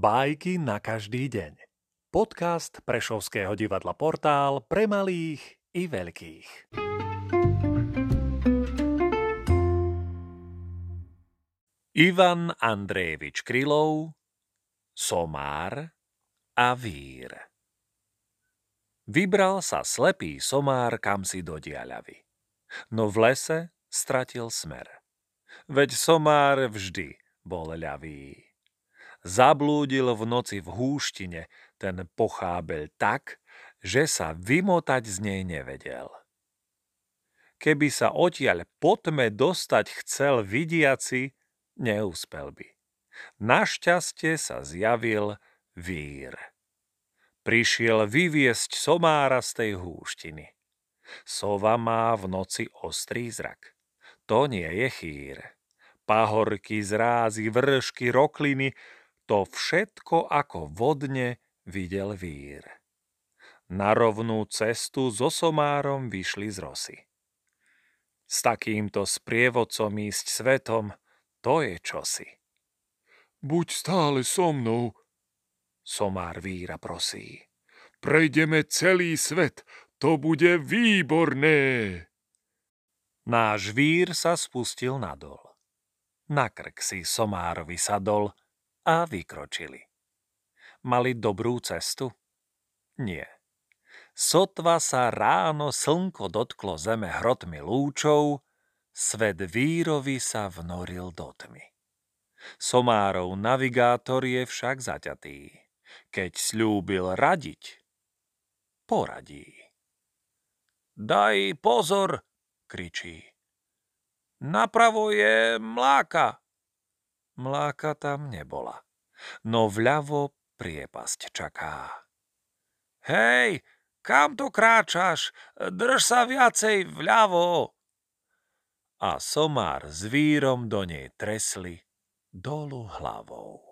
Bajky na každý deň. Podcast Prešovského divadla Portál pre malých i veľkých. Ivan Andrejevič Krylov Somár a vír Vybral sa slepý somár kam si do diaľavy. No v lese stratil smer. Veď somár vždy bol ľavý zablúdil v noci v húštine ten pochábel tak, že sa vymotať z nej nevedel. Keby sa odtiaľ potme dostať chcel vidiaci, neúspel by. Našťastie sa zjavil vír. Prišiel vyviesť somára z tej húštiny. Sova má v noci ostrý zrak. To nie je chýr. Pahorky, zrázy, vršky, rokliny, to všetko ako vodne videl vír. Na rovnú cestu so somárom vyšli z rosy. S takýmto sprievodcom ísť svetom, to je čosi. Buď stále so mnou, somár víra prosí. Prejdeme celý svet, to bude výborné. Náš vír sa spustil nadol. Na krk si somárovi sadol a vykročili. Mali dobrú cestu? Nie. Sotva sa ráno slnko dotklo zeme hrotmi lúčov, svet vírovi sa vnoril do tmy. Somárov navigátor je však zaťatý. Keď slúbil radiť, poradí. Daj pozor, kričí. Napravo je mláka. Mláka tam nebola, no vľavo priepasť čaká. Hej, kam to kráčaš? Drž sa viacej vľavo. A somár s vírom do nej tresli dolu hlavou.